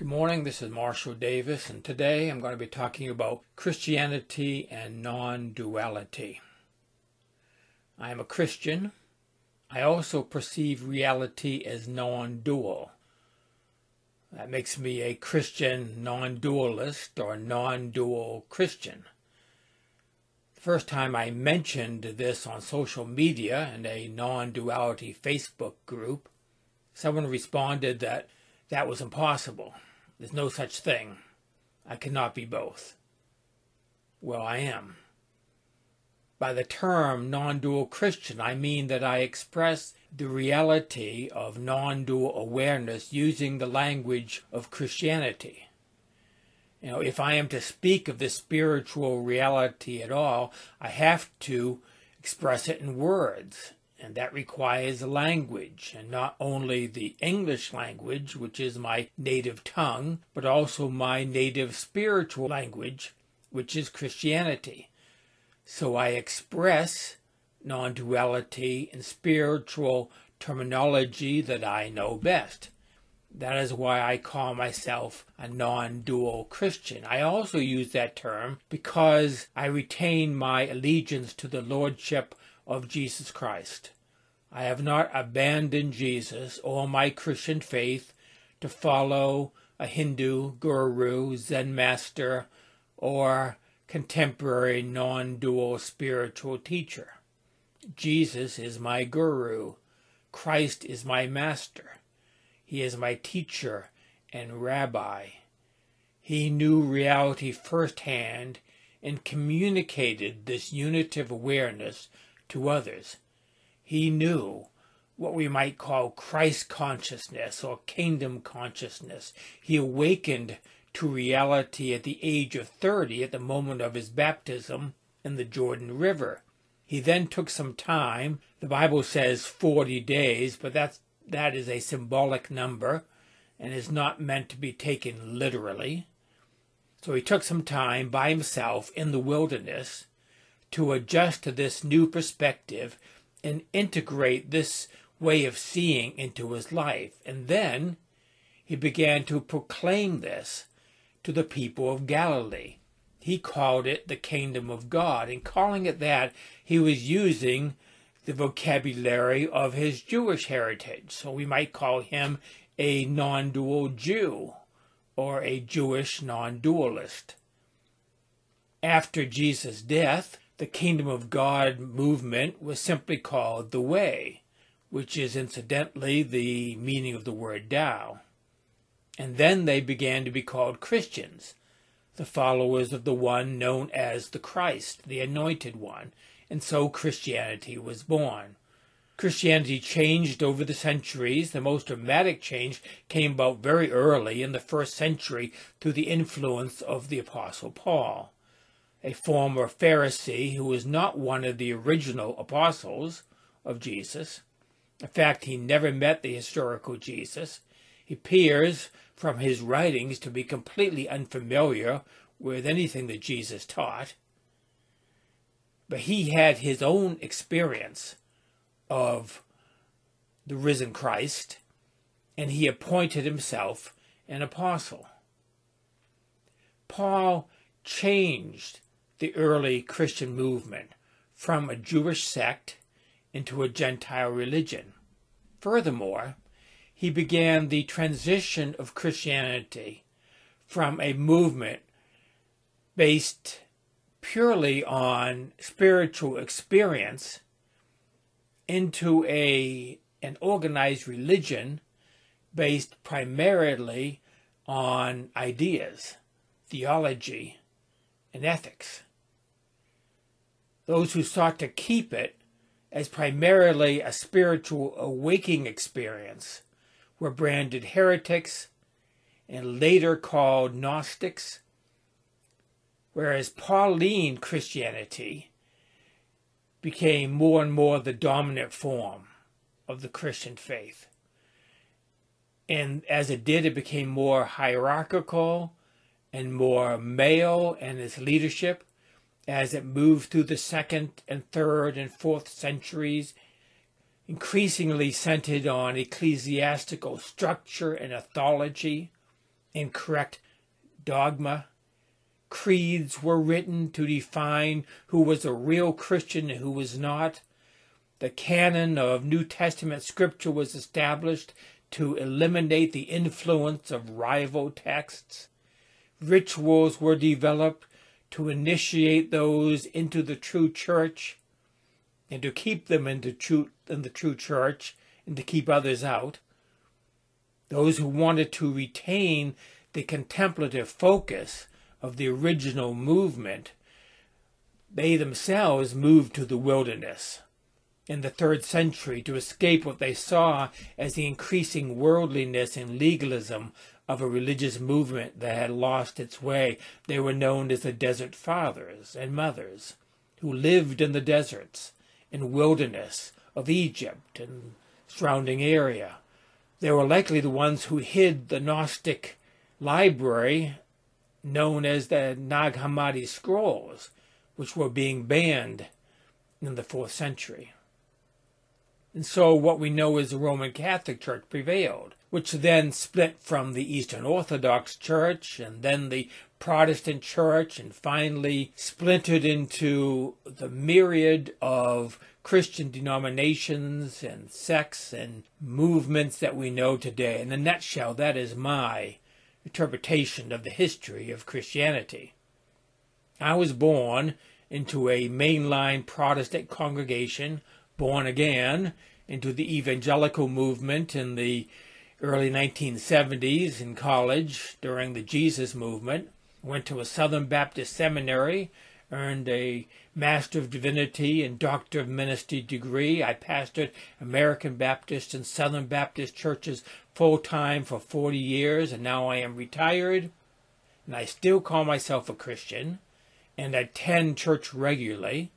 Good morning, this is Marshall Davis, and today I'm going to be talking about Christianity and non duality. I am a Christian. I also perceive reality as non dual. That makes me a Christian non dualist or non dual Christian. The first time I mentioned this on social media in a non duality Facebook group, someone responded that that was impossible. There's no such thing. I cannot be both. Well, I am. By the term non dual Christian, I mean that I express the reality of non dual awareness using the language of Christianity. You know, if I am to speak of this spiritual reality at all, I have to express it in words and that requires language, and not only the English language, which is my native tongue, but also my native spiritual language, which is Christianity. So I express non duality in spiritual terminology that I know best. That is why I call myself a non dual Christian. I also use that term because I retain my allegiance to the Lordship of Jesus Christ. I have not abandoned Jesus or my Christian faith to follow a Hindu guru, Zen master, or contemporary non dual spiritual teacher. Jesus is my guru. Christ is my master. He is my teacher and rabbi. He knew reality firsthand and communicated this unitive awareness to others. He knew what we might call Christ consciousness or kingdom consciousness. He awakened to reality at the age of 30 at the moment of his baptism in the Jordan River. He then took some time. The Bible says 40 days, but that's, that is a symbolic number and is not meant to be taken literally. So he took some time by himself in the wilderness to adjust to this new perspective and integrate this way of seeing into his life. And then he began to proclaim this to the people of Galilee. He called it the kingdom of God. In calling it that, he was using the vocabulary of his Jewish heritage. So we might call him a non dual Jew or a Jewish non dualist. After Jesus' death, the Kingdom of God movement was simply called the Way, which is incidentally the meaning of the word Tao. And then they began to be called Christians, the followers of the one known as the Christ, the Anointed One, and so Christianity was born. Christianity changed over the centuries. The most dramatic change came about very early in the first century through the influence of the Apostle Paul a former Pharisee who was not one of the original apostles of Jesus. In fact, he never met the historical Jesus. He appears from his writings to be completely unfamiliar with anything that Jesus taught. But he had his own experience of the risen Christ, and he appointed himself an apostle. Paul changed the early Christian movement from a Jewish sect into a Gentile religion. Furthermore, he began the transition of Christianity from a movement based purely on spiritual experience into a an organized religion based primarily on ideas, theology, and ethics. Those who sought to keep it as primarily a spiritual awakening experience were branded heretics and later called Gnostics, whereas Pauline Christianity became more and more the dominant form of the Christian faith. And as it did, it became more hierarchical and more male in its leadership as it moved through the second and third and fourth centuries, increasingly centered on ecclesiastical structure and authority and correct dogma. Creeds were written to define who was a real Christian and who was not. The canon of New Testament scripture was established to eliminate the influence of rival texts. Rituals were developed to initiate those into the true church and to keep them in the true, in the true church and to keep others out. Those who wanted to retain the contemplative focus of the original movement, they themselves moved to the wilderness in the third century to escape what they saw as the increasing worldliness and legalism of a religious movement that had lost its way. They were known as the Desert Fathers and Mothers, who lived in the deserts and wilderness of Egypt and surrounding area. They were likely the ones who hid the Gnostic library known as the Nag Hammadi scrolls, which were being banned in the fourth century. And so what we know is the Roman Catholic Church prevailed which then split from the Eastern Orthodox Church and then the Protestant Church and finally splintered into the myriad of Christian denominations and sects and movements that we know today. In a nutshell, that is my interpretation of the history of Christianity. I was born into a mainline Protestant congregation, born again into the evangelical movement in the early 1970s in college during the Jesus movement. Went to a Southern Baptist seminary, earned a Master of Divinity and Doctor of Ministry degree. I pastored American Baptist and Southern Baptist churches full time for 40 years, and now I am retired. And I still call myself a Christian and attend church regularly.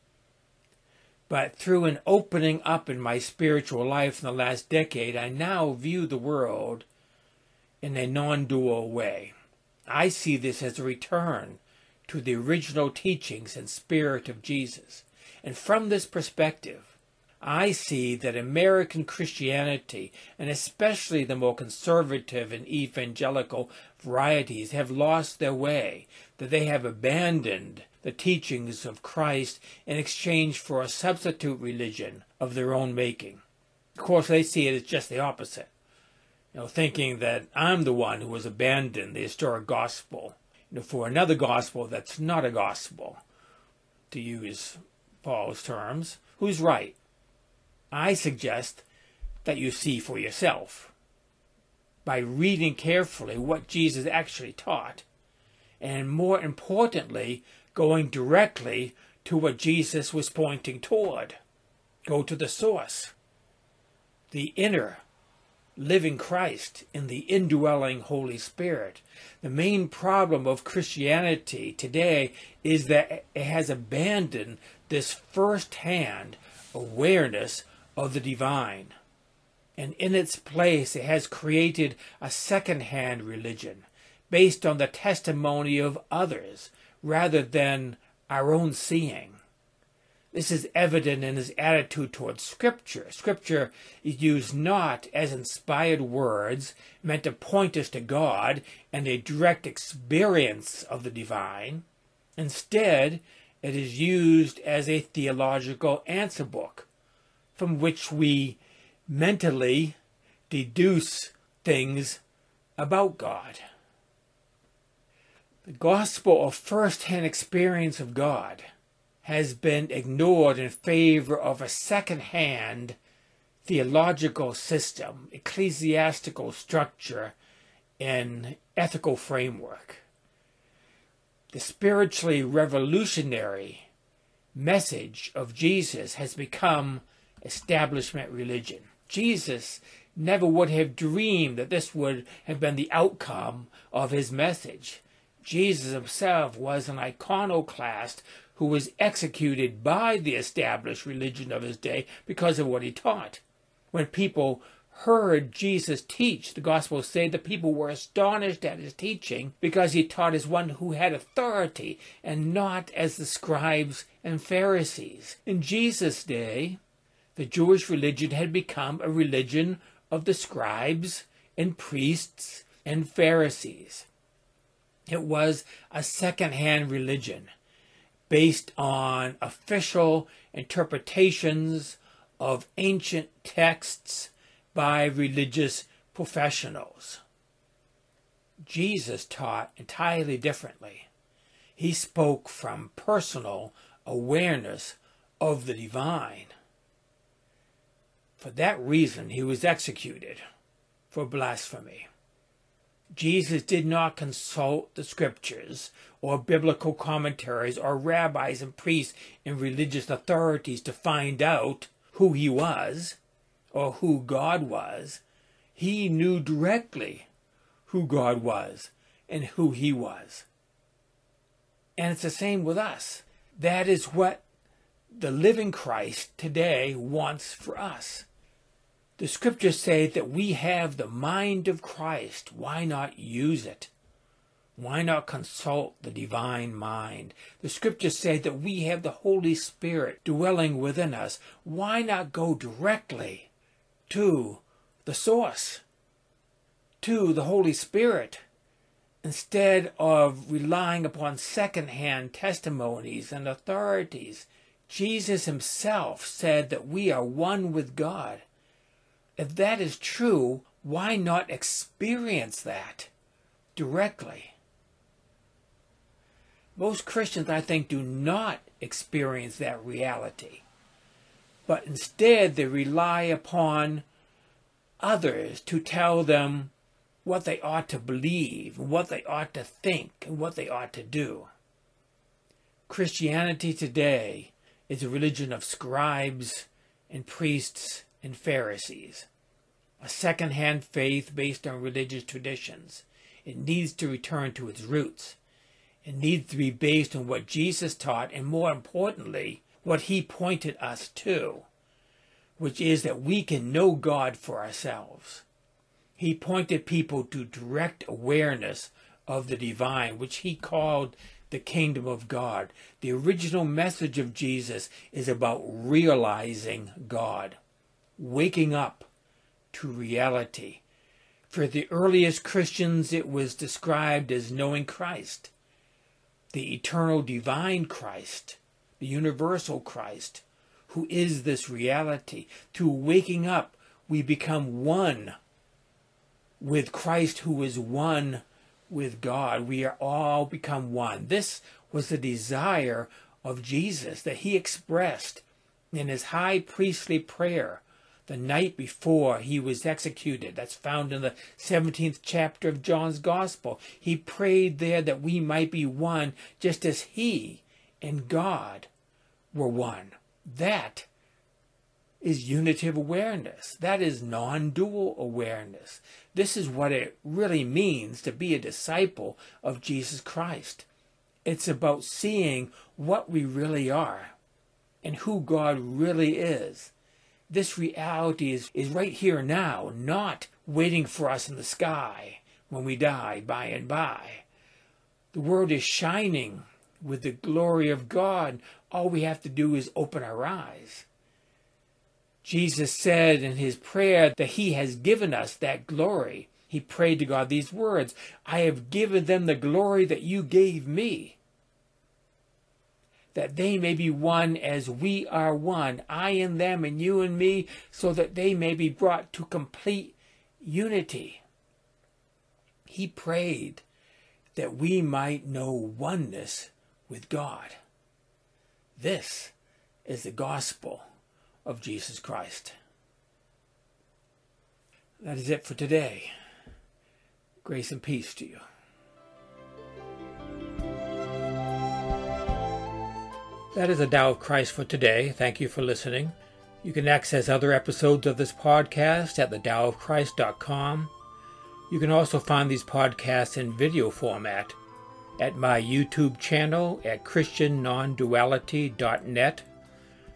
But through an opening up in my spiritual life in the last decade, I now view the world in a non dual way. I see this as a return to the original teachings and spirit of Jesus. And from this perspective, I see that American Christianity, and especially the more conservative and evangelical varieties, have lost their way, that they have abandoned the teachings of Christ in exchange for a substitute religion of their own making. Of course, they see it as just the opposite. You know, thinking that I'm the one who has abandoned the historic gospel you know, for another gospel that's not a gospel, to use Paul's terms. Who's right? I suggest that you see for yourself by reading carefully what Jesus actually taught, and more importantly, going directly to what Jesus was pointing toward. Go to the source, the inner living Christ in the indwelling Holy Spirit. The main problem of Christianity today is that it has abandoned this first hand awareness of the divine. And in its place, it has created a second hand religion based on the testimony of others rather than our own seeing. This is evident in his attitude towards Scripture. Scripture is used not as inspired words meant to point us to God and a direct experience of the divine. Instead, it is used as a theological answer book from which we mentally deduce things about God. The gospel of first hand experience of God has been ignored in favor of a second hand theological system, ecclesiastical structure, and ethical framework. The spiritually revolutionary message of Jesus has become establishment religion. Jesus never would have dreamed that this would have been the outcome of his message. Jesus himself was an iconoclast who was executed by the established religion of his day because of what he taught. When people heard Jesus teach, the Gospels say the people were astonished at his teaching because he taught as one who had authority and not as the scribes and Pharisees. In Jesus' day, the Jewish religion had become a religion of the scribes and priests and Pharisees. It was a second hand religion based on official interpretations of ancient texts by religious professionals. Jesus taught entirely differently. He spoke from personal awareness of the divine. For that reason, he was executed for blasphemy. Jesus did not consult the scriptures or biblical commentaries or rabbis and priests and religious authorities to find out who he was or who God was. He knew directly who God was and who he was. And it's the same with us. That is what the living Christ today wants for us. The scriptures say that we have the mind of Christ. Why not use it? Why not consult the divine mind? The scriptures say that we have the Holy Spirit dwelling within us. Why not go directly to the source, to the Holy Spirit, instead of relying upon second-hand testimonies and authorities? Jesus himself said that we are one with God. If that is true, why not experience that directly? Most Christians, I think, do not experience that reality, but instead they rely upon others to tell them what they ought to believe, what they ought to think, and what they ought to do. Christianity today is a religion of scribes and priests and Pharisees, a second-hand faith based on religious traditions. It needs to return to its roots. It needs to be based on what Jesus taught and more importantly, what he pointed us to, which is that we can know God for ourselves. He pointed people to direct awareness of the divine, which he called the kingdom of God. The original message of Jesus is about realizing God waking up to reality. For the earliest Christians, it was described as knowing Christ, the eternal divine Christ, the universal Christ, who is this reality. Through waking up, we become one with Christ, who is one with God. We are all become one. This was the desire of Jesus that he expressed in his high priestly prayer the night before he was executed. That's found in the 17th chapter of John's Gospel. He prayed there that we might be one just as he and God were one. That is unitive awareness. That is non dual awareness. This is what it really means to be a disciple of Jesus Christ. It's about seeing what we really are and who God really is this reality is, is right here now, not waiting for us in the sky when we die by and by. The world is shining with the glory of God. All we have to do is open our eyes. Jesus said in his prayer that he has given us that glory. He prayed to God these words I have given them the glory that you gave me that they may be one as we are one, I and them and you and me, so that they may be brought to complete unity. He prayed that we might know oneness with God. This is the gospel of Jesus Christ. That is it for today. Grace and peace to you. That is the Tao of Christ for today. Thank you for listening. You can access other episodes of this podcast at thetaoofchrist.com. You can also find these podcasts in video format at my YouTube channel at christiannonduality.net.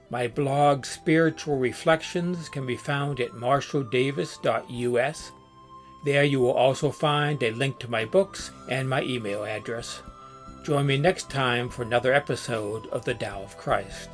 My blog Spiritual Reflections can be found at marshalldavis.us. There you will also find a link to my books and my email address. Join me next time for another episode of The Tao of Christ.